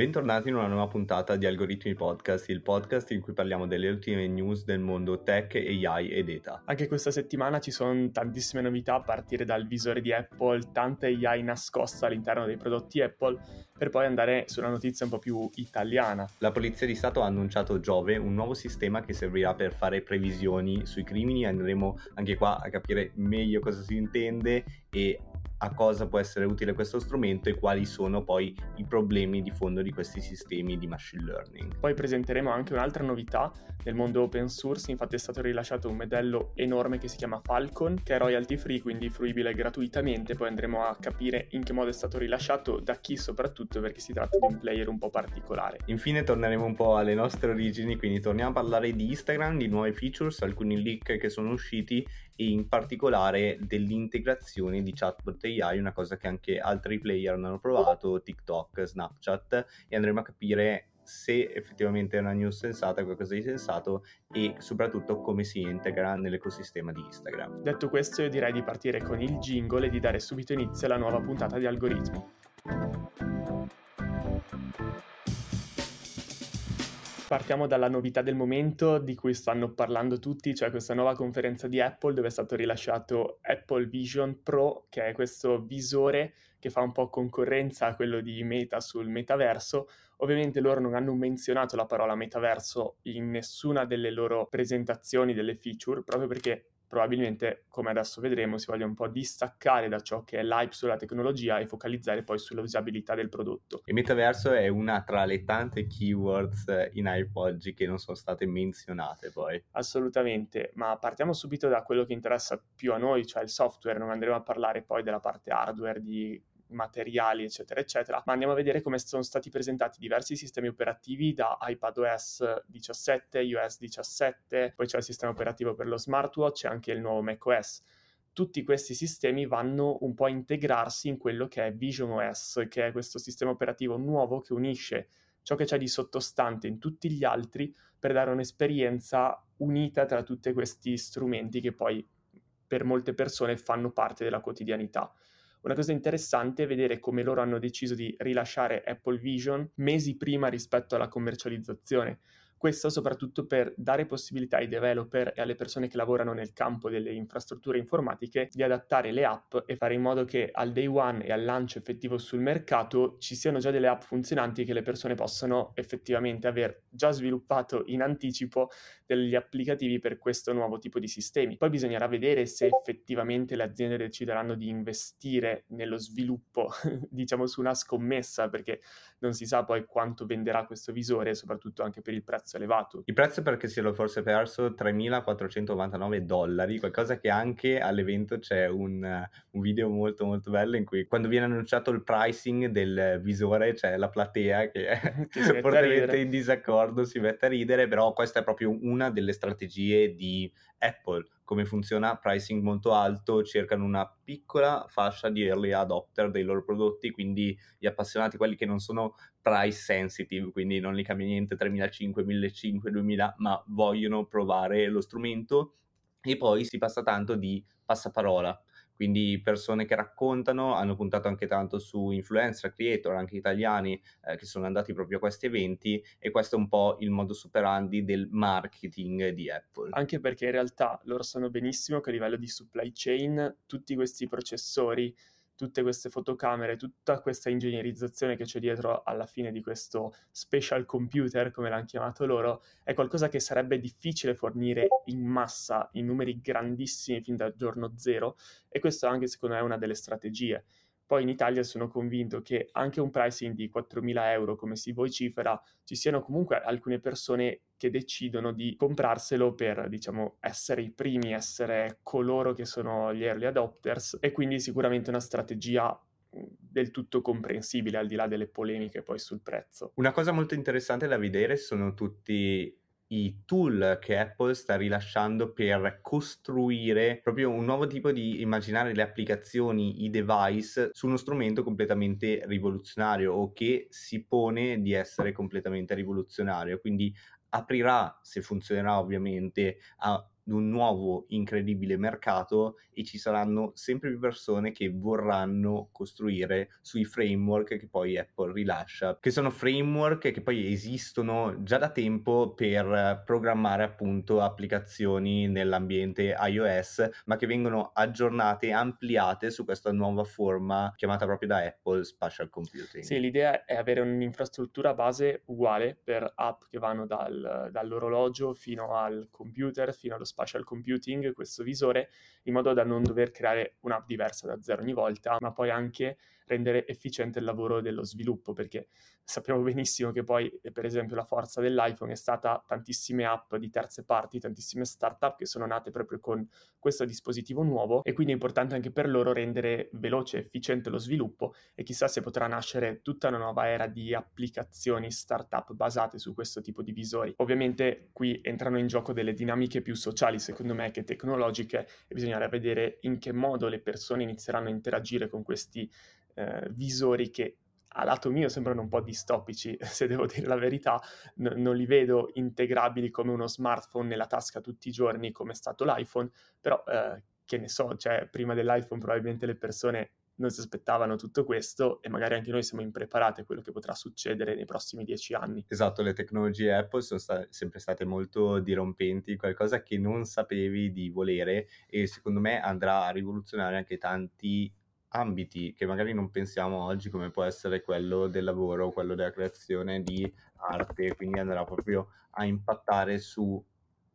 Bentornati in una nuova puntata di Algoritmi Podcast, il podcast in cui parliamo delle ultime news del mondo tech, AI ed ETA. Anche questa settimana ci sono tantissime novità a partire dal visore di Apple, tanta AI nascosta all'interno dei prodotti Apple, per poi andare su una notizia un po' più italiana. La Polizia di Stato ha annunciato Giove, un nuovo sistema che servirà per fare previsioni sui crimini, andremo anche qua a capire meglio cosa si intende e a cosa può essere utile questo strumento e quali sono poi i problemi di fondo di questi sistemi di machine learning. Poi presenteremo anche un'altra novità nel mondo open source, infatti è stato rilasciato un modello enorme che si chiama Falcon, che è royalty free, quindi fruibile gratuitamente, poi andremo a capire in che modo è stato rilasciato, da chi soprattutto, perché si tratta di un player un po' particolare. Infine torneremo un po' alle nostre origini, quindi torniamo a parlare di Instagram, di nuove features, alcuni leak che sono usciti e in particolare dell'integrazione di chatbot AI, una cosa che anche altri player hanno provato, TikTok, Snapchat, e andremo a capire se effettivamente è una news sensata, qualcosa di sensato e soprattutto come si integra nell'ecosistema di Instagram. Detto questo, io direi di partire con il jingle e di dare subito inizio alla nuova puntata di Algoritmi. Partiamo dalla novità del momento di cui stanno parlando tutti, cioè questa nuova conferenza di Apple dove è stato rilasciato Apple Vision Pro, che è questo visore che fa un po' concorrenza a quello di Meta sul metaverso. Ovviamente loro non hanno menzionato la parola metaverso in nessuna delle loro presentazioni, delle feature, proprio perché probabilmente, come adesso vedremo, si voglia un po' distaccare da ciò che è l'hype sulla tecnologia e focalizzare poi sulla usabilità del prodotto. Il metaverso è una tra le tante keywords in hype oggi che non sono state menzionate poi. Assolutamente, ma partiamo subito da quello che interessa più a noi, cioè il software, non andremo a parlare poi della parte hardware di materiali, eccetera, eccetera, ma andiamo a vedere come sono stati presentati diversi sistemi operativi da iPadOS 17, iOS 17, poi c'è il sistema operativo per lo smartwatch e anche il nuovo macOS. Tutti questi sistemi vanno un po' a integrarsi in quello che è VisionOS, che è questo sistema operativo nuovo che unisce ciò che c'è di sottostante in tutti gli altri per dare un'esperienza unita tra tutti questi strumenti che poi per molte persone fanno parte della quotidianità. Una cosa interessante è vedere come loro hanno deciso di rilasciare Apple Vision mesi prima rispetto alla commercializzazione. Questo soprattutto per dare possibilità ai developer e alle persone che lavorano nel campo delle infrastrutture informatiche di adattare le app e fare in modo che al day one e al lancio effettivo sul mercato ci siano già delle app funzionanti che le persone possano effettivamente aver già sviluppato in anticipo degli applicativi per questo nuovo tipo di sistemi. Poi bisognerà vedere se effettivamente le aziende decideranno di investire nello sviluppo, diciamo su una scommessa, perché non si sa poi quanto venderà questo visore, soprattutto anche per il prezzo elevato. Il prezzo perché si l'ho forse perso 3.499 dollari, qualcosa che anche all'evento c'è un, un, video molto molto bello in cui quando viene annunciato il pricing del visore c'è la platea che è fortemente in disaccordo, si mette a ridere, però questa è proprio una delle strategie di Apple. Come funziona, pricing molto alto, cercano una piccola fascia di early adopter dei loro prodotti, quindi gli appassionati, quelli che non sono price sensitive, quindi non li cambia niente 3.500, 1.500, 2.000, ma vogliono provare lo strumento. E poi si passa tanto di passaparola quindi persone che raccontano, hanno puntato anche tanto su influencer, creator, anche italiani eh, che sono andati proprio a questi eventi e questo è un po' il modo superandi del marketing di Apple. Anche perché in realtà loro sanno benissimo che a livello di supply chain tutti questi processori tutte queste fotocamere, tutta questa ingegnerizzazione che c'è dietro alla fine di questo special computer, come l'hanno chiamato loro, è qualcosa che sarebbe difficile fornire in massa, in numeri grandissimi fin dal giorno zero, e questo anche secondo me è una delle strategie. Poi in Italia sono convinto che anche un pricing di 4.000 euro, come si vocifera, ci siano comunque alcune persone che decidono di comprarselo per, diciamo, essere i primi, essere coloro che sono gli early adopters e quindi sicuramente una strategia del tutto comprensibile al di là delle polemiche poi sul prezzo. Una cosa molto interessante da vedere sono tutti i tool che Apple sta rilasciando per costruire proprio un nuovo tipo di immaginare le applicazioni, i device su uno strumento completamente rivoluzionario o che si pone di essere completamente rivoluzionario. Quindi aprirà, se funzionerà ovviamente, a un nuovo incredibile mercato e ci saranno sempre più persone che vorranno costruire sui framework che poi Apple rilascia, che sono framework che poi esistono già da tempo per programmare appunto applicazioni nell'ambiente iOS, ma che vengono aggiornate ampliate su questa nuova forma chiamata proprio da Apple Spatial Computing. Sì, l'idea è avere un'infrastruttura base uguale per app che vanno dal, dall'orologio fino al computer, fino allo spatial computing, questo visore, in modo da non dover creare un'app diversa da zero ogni volta, ma poi anche rendere efficiente il lavoro dello sviluppo, perché sappiamo benissimo che poi, per esempio, la forza dell'iPhone è stata tantissime app di terze parti, tantissime startup che sono nate proprio con questo dispositivo nuovo e quindi è importante anche per loro rendere veloce e efficiente lo sviluppo e chissà se potrà nascere tutta una nuova era di applicazioni startup basate su questo tipo di visori. Ovviamente qui entrano in gioco delle dinamiche più sociali, secondo me, che tecnologiche e bisognerà vedere in che modo le persone inizieranno a interagire con questi eh, visori che a lato mio sembrano un po' distopici, se devo dire la verità, N- non li vedo integrabili come uno smartphone nella tasca tutti i giorni come è stato l'iPhone, però eh, che ne so, cioè prima dell'iPhone probabilmente le persone non si aspettavano tutto questo e magari anche noi siamo impreparati a quello che potrà succedere nei prossimi dieci anni. Esatto, le tecnologie Apple sono sta- sempre state molto dirompenti, qualcosa che non sapevi di volere e secondo me andrà a rivoluzionare anche tanti ambiti che magari non pensiamo oggi come può essere quello del lavoro, quello della creazione di arte, quindi andrà proprio a impattare su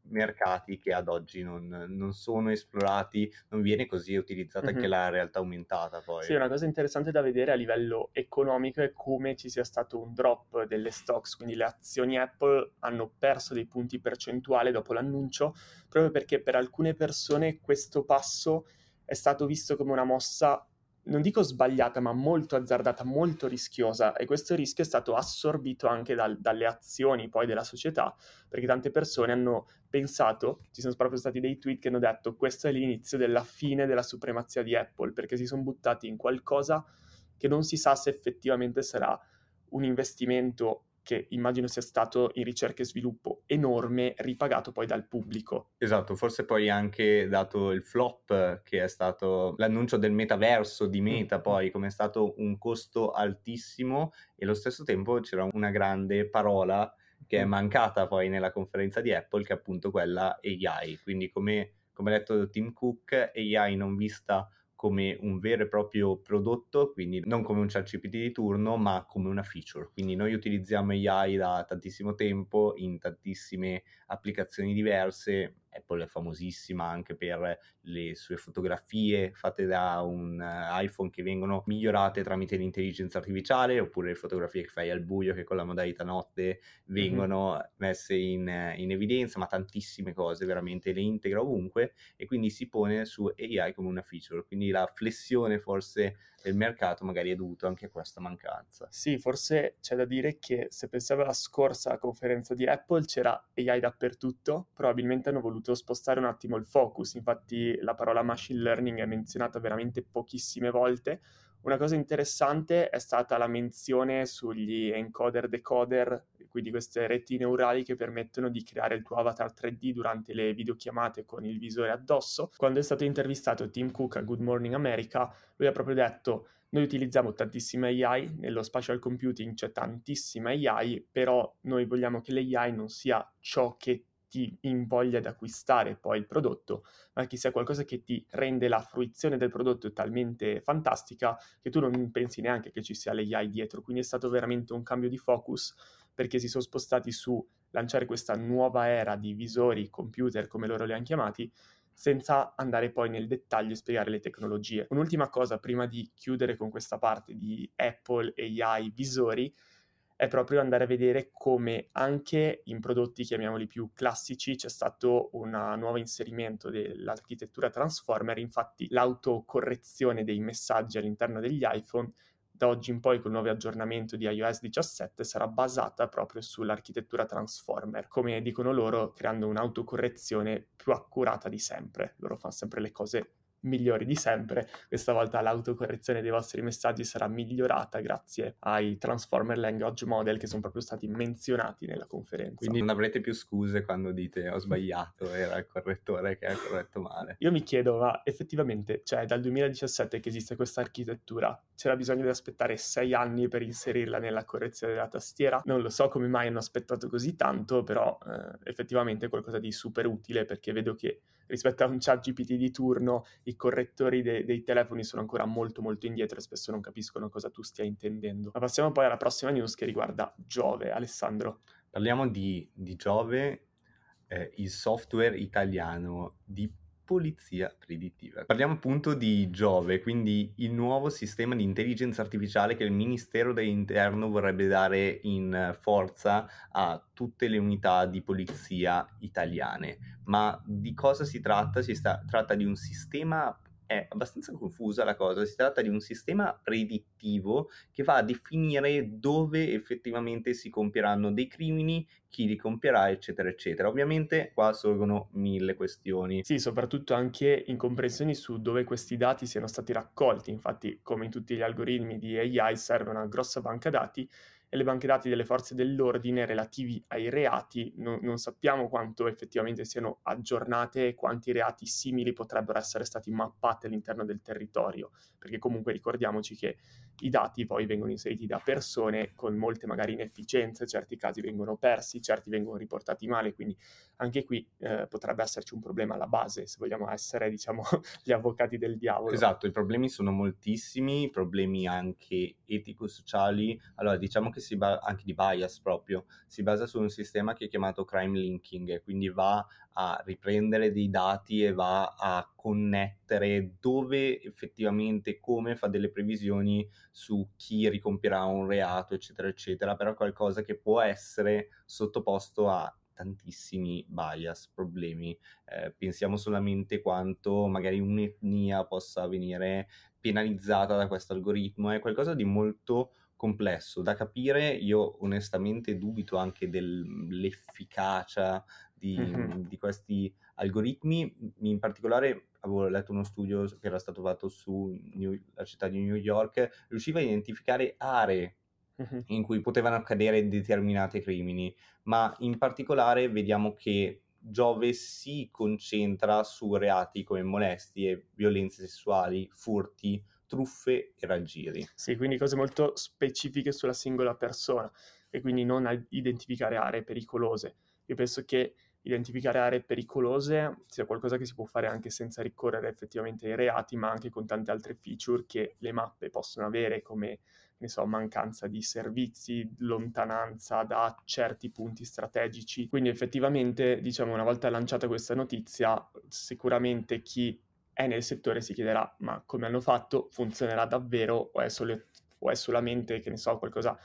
mercati che ad oggi non, non sono esplorati, non viene così utilizzata mm-hmm. anche la realtà aumentata poi. Sì, una cosa interessante da vedere a livello economico è come ci sia stato un drop delle stocks, quindi le azioni Apple hanno perso dei punti percentuali dopo l'annuncio, proprio perché per alcune persone questo passo è stato visto come una mossa non dico sbagliata, ma molto azzardata, molto rischiosa e questo rischio è stato assorbito anche dal, dalle azioni poi della società, perché tante persone hanno pensato, ci sono proprio stati dei tweet che hanno detto questo è l'inizio della fine della supremazia di Apple, perché si sono buttati in qualcosa che non si sa se effettivamente sarà un investimento che immagino sia stato in ricerca e sviluppo enorme, ripagato poi dal pubblico. Esatto, forse poi anche dato il flop che è stato l'annuncio del metaverso di Meta, poi come è stato un costo altissimo e allo stesso tempo c'era una grande parola che è mancata poi nella conferenza di Apple, che è appunto quella AI. Quindi come, come ha detto Tim Cook, AI non vista come un vero e proprio prodotto, quindi non come un ChatGPT di turno, ma come una feature. Quindi noi utilizziamo AI da tantissimo tempo in tantissime applicazioni diverse. Apple è famosissima anche per le sue fotografie fatte da un uh, iPhone che vengono migliorate tramite l'intelligenza artificiale, oppure le fotografie che fai al buio che con la modalità notte vengono mm-hmm. messe in, in, evidenza, ma tantissime cose veramente le integra ovunque e quindi si pone su AI come una feature. Quindi la flessione forse del mercato magari è dovuto anche a questa mancanza. Sì, forse c'è da dire che se pensiamo alla scorsa conferenza di Apple c'era AI dappertutto, probabilmente hanno voluto spostare un attimo il focus, infatti la parola machine learning è menzionata veramente pochissime volte. Una cosa interessante è stata la menzione sugli encoder decoder, quindi queste reti neurali che permettono di creare il tuo avatar 3D durante le videochiamate con il visore addosso. Quando è stato intervistato Tim Cook a Good Morning America, lui ha proprio detto noi utilizziamo tantissima AI, nello spatial computing c'è tantissima AI, però noi vogliamo che l'AI non sia ciò che ti invoglia ad acquistare poi il prodotto, ma che sia qualcosa che ti rende la fruizione del prodotto talmente fantastica che tu non pensi neanche che ci sia l'AI dietro. Quindi è stato veramente un cambio di focus perché si sono spostati su lanciare questa nuova era di visori, computer, come loro li hanno chiamati, senza andare poi nel dettaglio e spiegare le tecnologie. Un'ultima cosa prima di chiudere con questa parte di Apple, AI, visori, è proprio andare a vedere come anche in prodotti, chiamiamoli più classici, c'è stato un nuovo inserimento dell'architettura transformer, infatti l'autocorrezione dei messaggi all'interno degli iPhone da oggi in poi con il nuovo aggiornamento di iOS 17 sarà basata proprio sull'architettura transformer, come dicono loro, creando un'autocorrezione più accurata di sempre. Loro fanno sempre le cose migliori di sempre. Questa volta l'autocorrezione dei vostri messaggi sarà migliorata grazie ai Transformer Language Model che sono proprio stati menzionati nella conferenza. Quindi non avrete più scuse quando dite ho sbagliato, era il correttore che ha corretto male. Io mi chiedo, ma effettivamente, cioè dal 2017 che esiste questa architettura, c'era bisogno di aspettare sei anni per inserirla nella correzione della tastiera? Non lo so come mai hanno aspettato così tanto, però eh, effettivamente è qualcosa di super utile perché vedo che rispetto a un chat GPT di turno i correttori de- dei telefoni sono ancora molto molto indietro e spesso non capiscono cosa tu stia intendendo. Ma passiamo poi alla prossima news che riguarda Giove. Alessandro. Parliamo di, di Giove, eh, il software italiano di polizia predittiva. Parliamo appunto di Giove, quindi il nuovo sistema di intelligenza artificiale che il Ministero dell'Interno vorrebbe dare in forza a tutte le unità di polizia italiane. Ma di cosa si tratta? Si sta, tratta di un sistema è abbastanza confusa la cosa, si tratta di un sistema predittivo che va a definire dove effettivamente si compieranno dei crimini, chi li compierà, eccetera, eccetera. Ovviamente qua sorgono mille questioni. Sì, soprattutto anche incomprensioni su dove questi dati siano stati raccolti. Infatti, come in tutti gli algoritmi di AI, serve una grossa banca dati e le banche dati delle forze dell'ordine relativi ai reati no, non sappiamo quanto effettivamente siano aggiornate e quanti reati simili potrebbero essere stati mappati all'interno del territorio, perché comunque ricordiamoci che i dati poi vengono inseriti da persone con molte magari inefficienze, certi casi vengono persi, certi vengono riportati male, quindi anche qui eh, potrebbe esserci un problema alla base, se vogliamo essere diciamo gli avvocati del diavolo. Esatto, i problemi sono moltissimi, problemi anche etico-sociali, allora diciamo che si basa anche di bias proprio, si basa su un sistema che è chiamato crime linking, quindi va a riprendere dei dati e va a connettere dove effettivamente, come fa delle previsioni su chi ricompierà un reato, eccetera, eccetera, però qualcosa che può essere sottoposto a tantissimi bias, problemi. Eh, pensiamo solamente quanto magari un'etnia possa venire penalizzata da questo algoritmo, è qualcosa di molto complesso da capire. Io onestamente dubito anche dell'efficacia di, mm-hmm. di questi algoritmi. In particolare avevo letto uno studio che era stato fatto sulla città di New York, riusciva a identificare aree mm-hmm. in cui potevano accadere determinati crimini, ma in particolare vediamo che Giove si concentra su reati come molestie, violenze sessuali, furti, truffe e raggiri. Sì, quindi cose molto specifiche sulla singola persona e quindi non identificare aree pericolose. Io penso che identificare aree pericolose sia qualcosa che si può fare anche senza ricorrere effettivamente ai reati, ma anche con tante altre feature che le mappe possono avere, come ne so, mancanza di servizi, lontananza da certi punti strategici. Quindi effettivamente, diciamo, una volta lanciata questa notizia, sicuramente chi è nel settore si chiederà ma come hanno fatto? Funzionerà davvero o è, solo, o è solamente, che ne so, qualcosa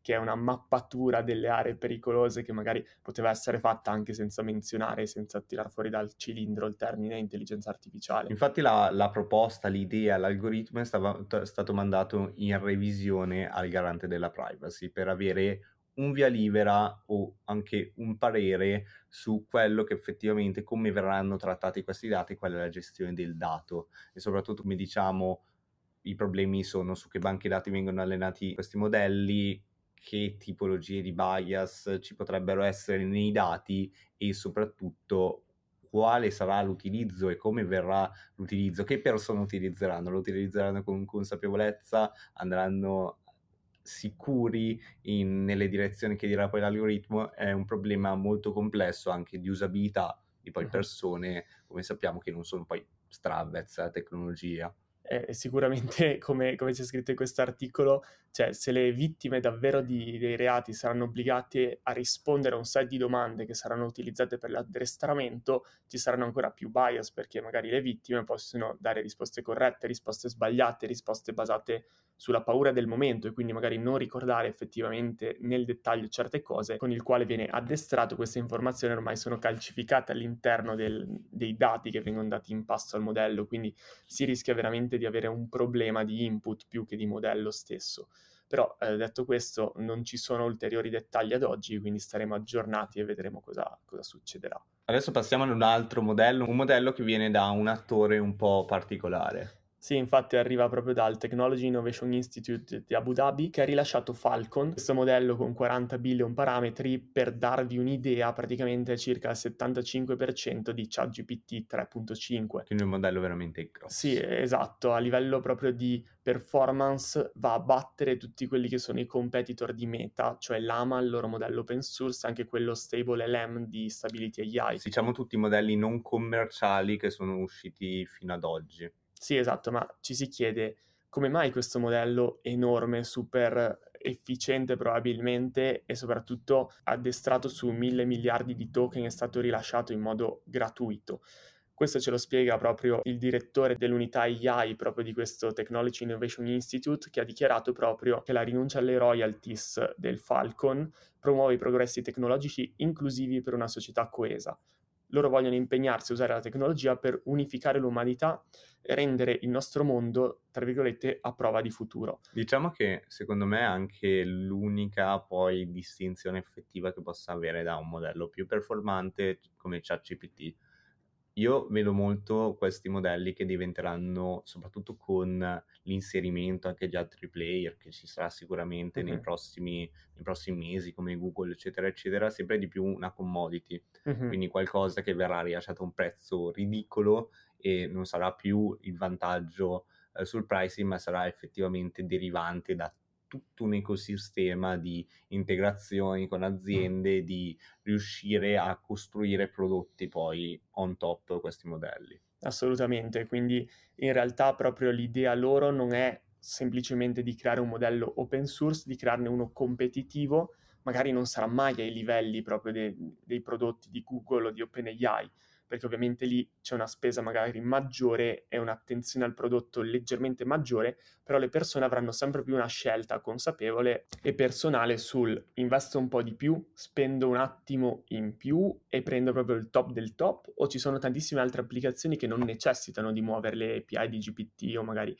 che è una mappatura delle aree pericolose che magari poteva essere fatta anche senza menzionare, senza tirar fuori dal cilindro il termine intelligenza artificiale. Infatti la, la proposta, l'idea, l'algoritmo è, stava, è stato mandato in revisione al garante della privacy per avere un via libera o anche un parere su quello che effettivamente come verranno trattati questi dati, qual è la gestione del dato. E soprattutto come diciamo i problemi sono su che banche dati vengono allenati questi modelli, che tipologie di bias ci potrebbero essere nei dati e soprattutto quale sarà l'utilizzo e come verrà l'utilizzo, che persone utilizzeranno, lo utilizzeranno con consapevolezza, andranno sicuri in, nelle direzioni che dirà poi l'algoritmo, è un problema molto complesso anche di usabilità di poi persone, come sappiamo, che non sono poi stravvezze alla tecnologia. Eh, sicuramente, come, come, c'è scritto in questo articolo, cioè se le vittime davvero di, dei reati saranno obbligate a rispondere a un set di domande che saranno utilizzate per l'addestramento, ci saranno ancora più bias perché magari le vittime possono dare risposte corrette, risposte sbagliate, risposte basate sulla paura del momento e quindi magari non ricordare effettivamente nel dettaglio certe cose con il quale viene addestrato queste informazioni ormai sono calcificate all'interno del, dei dati che vengono dati in pasto al modello quindi si rischia veramente di avere un problema di input più che di modello stesso però eh, detto questo non ci sono ulteriori dettagli ad oggi quindi staremo aggiornati e vedremo cosa, cosa succederà Adesso passiamo ad un altro modello, un modello che viene da un attore un po' particolare. Sì, infatti arriva proprio dal Technology Innovation Institute di Abu Dhabi che ha rilasciato Falcon, questo modello con 40 billion parametri per darvi un'idea, praticamente circa il 75% di ChatGPT 3.5. Quindi un modello veramente grosso. Sì, esatto, a livello proprio di performance va a battere tutti quelli che sono i competitor di Meta, cioè Lama, il loro modello open source, anche quello Stable LM di Stability AI. Diciamo tutti i modelli non commerciali che sono usciti fino ad oggi. Sì, esatto, ma ci si chiede come mai questo modello enorme, super efficiente probabilmente e soprattutto addestrato su mille miliardi di token è stato rilasciato in modo gratuito. Questo ce lo spiega proprio il direttore dell'unità AI proprio di questo Technology Innovation Institute che ha dichiarato proprio che la rinuncia alle royalties del Falcon promuove i progressi tecnologici inclusivi per una società coesa loro vogliono impegnarsi a usare la tecnologia per unificare l'umanità e rendere il nostro mondo, tra virgolette, a prova di futuro. Diciamo che secondo me è anche l'unica poi distinzione effettiva che possa avere da un modello più performante come ChatGPT io vedo molto questi modelli che diventeranno, soprattutto con l'inserimento anche di altri player, che ci sarà sicuramente nei Mhm, prossimi, nei prossimi mesi, come Google, eccetera, eccetera, sempre di più una commodity, mhm. quindi qualcosa che verrà rilasciato a un prezzo ridicolo e non sarà più il vantaggio eh, sul pricing, ma sarà effettivamente derivante da tutto un ecosistema di integrazioni con aziende, di riuscire a costruire prodotti poi on top questi modelli. Assolutamente, quindi in realtà proprio l'idea loro non è semplicemente di creare un modello open source, di crearne uno competitivo, magari non sarà mai ai livelli proprio de- dei prodotti di Google o di OpenAI, perché ovviamente lì c'è una spesa magari maggiore e un'attenzione al prodotto leggermente maggiore, però le persone avranno sempre più una scelta consapevole e personale sul investo un po' di più, spendo un attimo in più e prendo proprio il top del top, o ci sono tantissime altre applicazioni che non necessitano di muovere le API di GPT o magari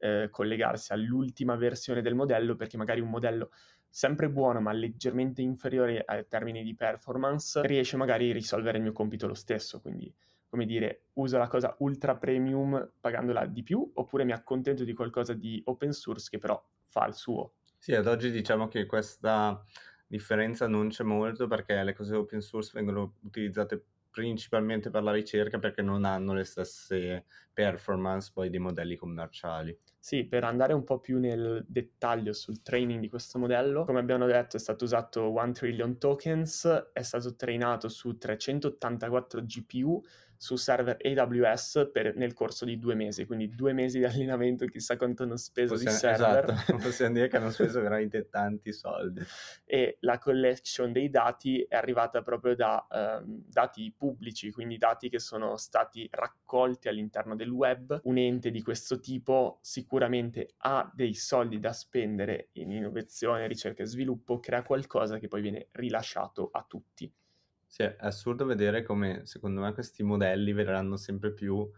eh, collegarsi all'ultima versione del modello perché magari un modello sempre buono ma leggermente inferiore ai termini di performance, riesce magari a risolvere il mio compito lo stesso, quindi come dire, uso la cosa ultra premium pagandola di più oppure mi accontento di qualcosa di open source che però fa il suo. Sì, ad oggi diciamo che questa differenza non c'è molto perché le cose open source vengono utilizzate principalmente per la ricerca perché non hanno le stesse performance poi dei modelli commerciali. Sì, per andare un po' più nel dettaglio sul training di questo modello, come abbiamo detto è stato usato 1 trillion tokens, è stato trainato su 384 GPU su server AWS per, nel corso di due mesi, quindi due mesi di allenamento, chissà quanto hanno speso Possiamo, di server. Esatto, possiamo dire che hanno speso veramente tanti soldi. E la collection dei dati è arrivata proprio da um, dati pubblici, quindi dati che sono stati raccolti all'interno del web. Un ente di questo tipo sicuramente ha dei soldi da spendere in innovazione, ricerca e sviluppo, crea qualcosa che poi viene rilasciato a tutti. Sì, è assurdo vedere come secondo me questi modelli verranno sempre più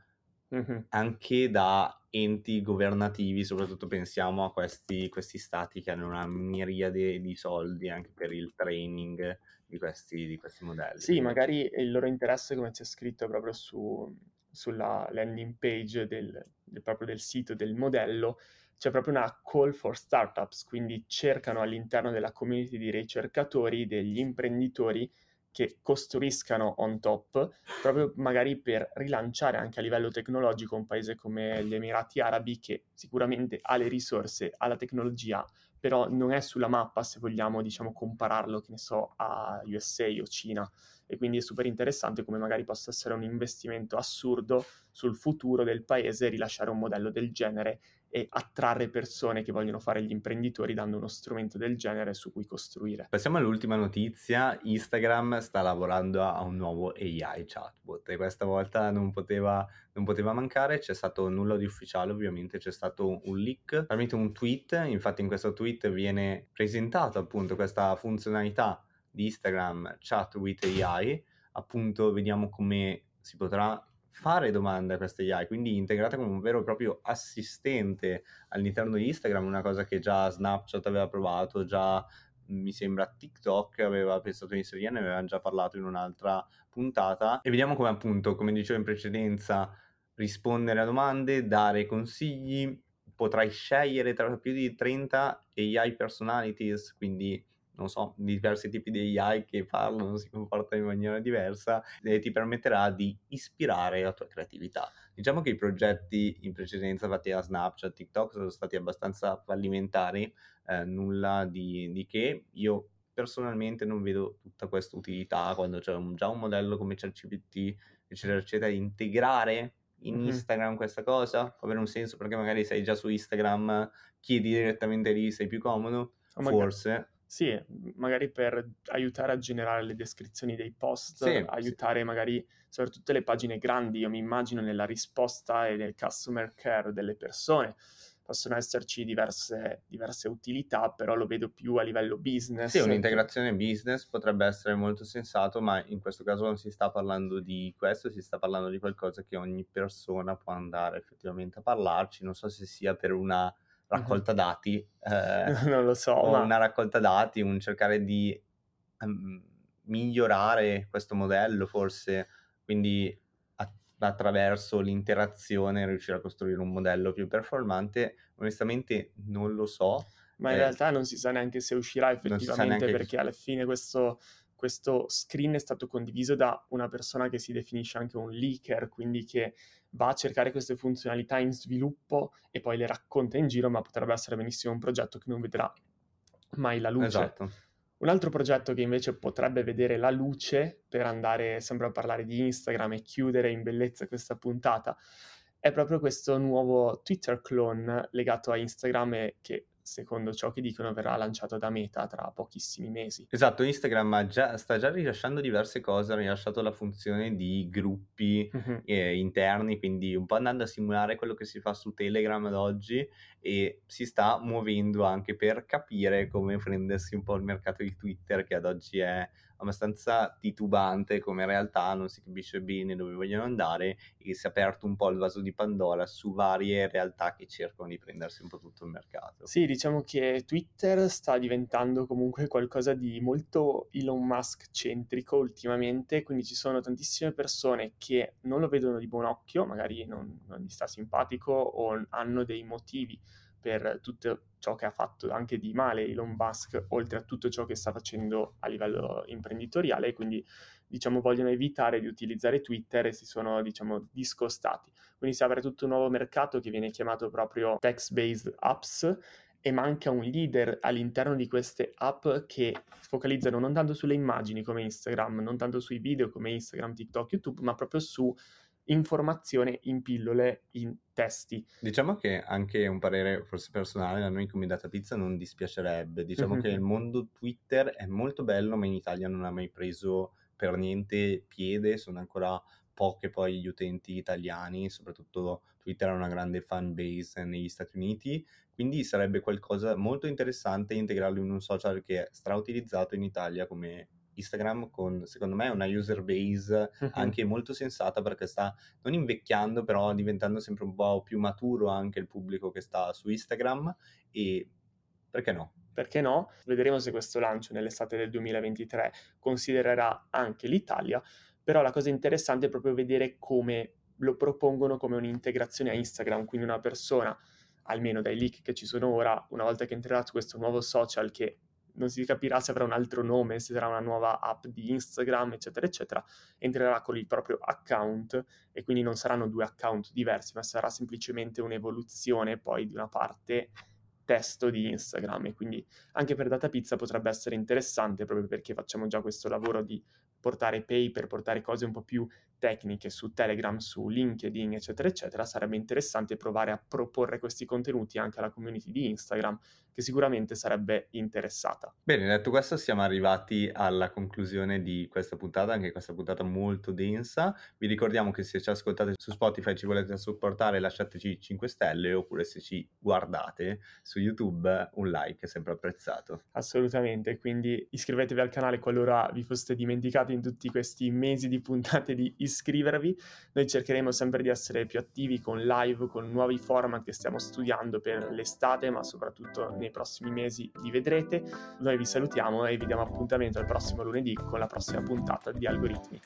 mm-hmm. anche da enti governativi, soprattutto pensiamo a questi, questi, stati che hanno una miriade di soldi anche per il training di questi, di questi modelli. Sì, magari il loro interesse, come c'è scritto proprio su, sulla landing page del, del, proprio del sito del modello, c'è proprio una call for startups, quindi cercano all'interno della community di ricercatori, degli imprenditori, che costruiscano on top, proprio magari per rilanciare anche a livello tecnologico un paese come gli Emirati Arabi che sicuramente ha le risorse, ha la tecnologia, però non è sulla mappa se vogliamo diciamo compararlo, che ne so, a USA o Cina. E quindi è super interessante come magari possa essere un investimento assurdo sul futuro del paese rilasciare un modello del genere e attrarre persone che vogliono fare gli imprenditori dando uno strumento del genere su cui costruire. Passiamo all'ultima notizia, Instagram sta lavorando a un nuovo AI chatbot e questa volta non poteva, non poteva mancare, c'è stato nulla di ufficiale ovviamente, c'è stato un leak. Tramite un tweet, infatti in questo tweet viene presentato appunto questa funzionalità di Instagram Chat with AI, appunto vediamo come si potrà fare domande a queste AI, quindi integrata come un vero e proprio assistente all'interno di Instagram, una cosa che già Snapchat aveva provato, già mi sembra TikTok aveva pensato di inserire, ne avevamo già parlato in un'altra puntata. E vediamo come appunto, come dicevo in precedenza, rispondere a domande, dare consigli, potrai scegliere tra più di 30 AI personalities, quindi non so, diversi tipi di AI che parlano, si comportano in maniera diversa e ti permetterà di ispirare la tua creatività. Diciamo che i progetti in precedenza fatti da Snapchat, TikTok sono stati abbastanza fallimentari, eh, nulla di, di, che. Io personalmente non vedo tutta questa utilità quando c'è un, già un modello come ChatGPT, eccetera, eccetera, integrare in mm-hmm. Instagram questa cosa può avere un senso perché magari sei già su Instagram, chiedi direttamente lì, sei più comodo, oh, forse. Sì, magari per aiutare a generare le descrizioni dei post, sì, aiutare sì. magari soprattutto le pagine grandi, io mi immagino nella risposta e nel customer care delle persone. Possono esserci diverse, diverse utilità, però lo vedo più a livello business. Sì, un'integrazione business potrebbe essere molto sensato, ma in questo caso non si sta parlando di questo, si sta parlando di qualcosa che ogni persona può andare effettivamente a parlarci. Non so se sia per una raccolta dati, eh, non lo so, ma... una raccolta dati, un cercare di um, migliorare questo modello forse, quindi attraverso l'interazione riuscire a costruire un modello più performante, onestamente non lo so. Ma in eh, realtà non si sa neanche se uscirà effettivamente perché alla fine questo, questo screen è stato condiviso da una persona che si definisce anche un leaker, quindi che va a cercare queste funzionalità in sviluppo e poi le racconta in giro, ma potrebbe essere benissimo un progetto che non vedrà mai la luce. Esatto. Un altro progetto che invece potrebbe vedere la luce per andare sempre a parlare di Instagram e chiudere in bellezza questa puntata è proprio questo nuovo Twitter clone legato a Instagram e che secondo ciò che dicono, verrà lanciato da Meta tra pochissimi mesi. Esatto, Instagram già, sta già rilasciando diverse cose, ha rilasciato la funzione di gruppi uh-huh. eh, interni, quindi un po' andando a simulare quello che si fa su Telegram ad oggi e si sta muovendo anche per capire come prendersi un po' il mercato di Twitter che ad oggi è abbastanza titubante come realtà, non si capisce bene dove vogliono andare e si è aperto un po' il vaso di Pandora su varie realtà che cercano di prendersi un po' tutto il mercato. Sì, diciamo che Twitter sta diventando comunque qualcosa di molto Elon Musk centrico ultimamente, quindi ci sono tantissime persone che non lo vedono di buon occhio, magari non, non gli sta simpatico o hanno dei motivi per tutto ciò che ha fatto anche di male Elon Musk, oltre a tutto ciò che sta facendo a livello imprenditoriale, quindi diciamo vogliono evitare di utilizzare Twitter e si sono diciamo discostati. Quindi si apre tutto un nuovo mercato che viene chiamato proprio text-based apps e manca un leader all'interno di queste app che focalizzano non tanto sulle immagini come Instagram, non tanto sui video come Instagram, TikTok, YouTube, ma proprio su informazione in pillole, in testi. Diciamo che anche un parere forse personale, a noi come Data Pizza non dispiacerebbe. Diciamo mm-hmm. che il mondo Twitter è molto bello, ma in Italia non ha mai preso per niente piede, sono ancora poche poi gli utenti italiani, soprattutto Twitter ha una grande fan base negli Stati Uniti, quindi sarebbe qualcosa molto interessante integrarlo in un social che è strautilizzato in Italia come Instagram con secondo me una user base uh-huh. anche molto sensata perché sta non invecchiando però diventando sempre un po' più maturo anche il pubblico che sta su Instagram e perché no? Perché no? Vedremo se questo lancio nell'estate del 2023 considererà anche l'Italia, però la cosa interessante è proprio vedere come lo propongono come un'integrazione a Instagram, quindi una persona, almeno dai leak che ci sono ora, una volta che entrerà su questo nuovo social che non si capirà se avrà un altro nome, se sarà una nuova app di Instagram, eccetera, eccetera, entrerà con il proprio account e quindi non saranno due account diversi, ma sarà semplicemente un'evoluzione poi di una parte testo di Instagram. E quindi anche per Data Pizza potrebbe essere interessante proprio perché facciamo già questo lavoro di portare paper, portare cose un po' più tecniche su Telegram, su LinkedIn, eccetera, eccetera, sarebbe interessante provare a proporre questi contenuti anche alla community di Instagram, che sicuramente sarebbe interessata. Bene, detto questo, siamo arrivati alla conclusione di questa puntata, anche questa puntata molto densa. Vi ricordiamo che se ci ascoltate su Spotify e ci volete supportare, lasciateci 5 stelle, oppure se ci guardate su YouTube, un like è sempre apprezzato. Assolutamente, quindi iscrivetevi al canale qualora vi foste dimenticati in tutti questi mesi di puntate di iscrivervi. Noi cercheremo sempre di essere più attivi con live, con nuovi format che stiamo studiando per l'estate, ma soprattutto nei nei prossimi mesi li vedrete. Noi vi salutiamo e vi diamo appuntamento al prossimo lunedì con la prossima puntata di Algoritmi.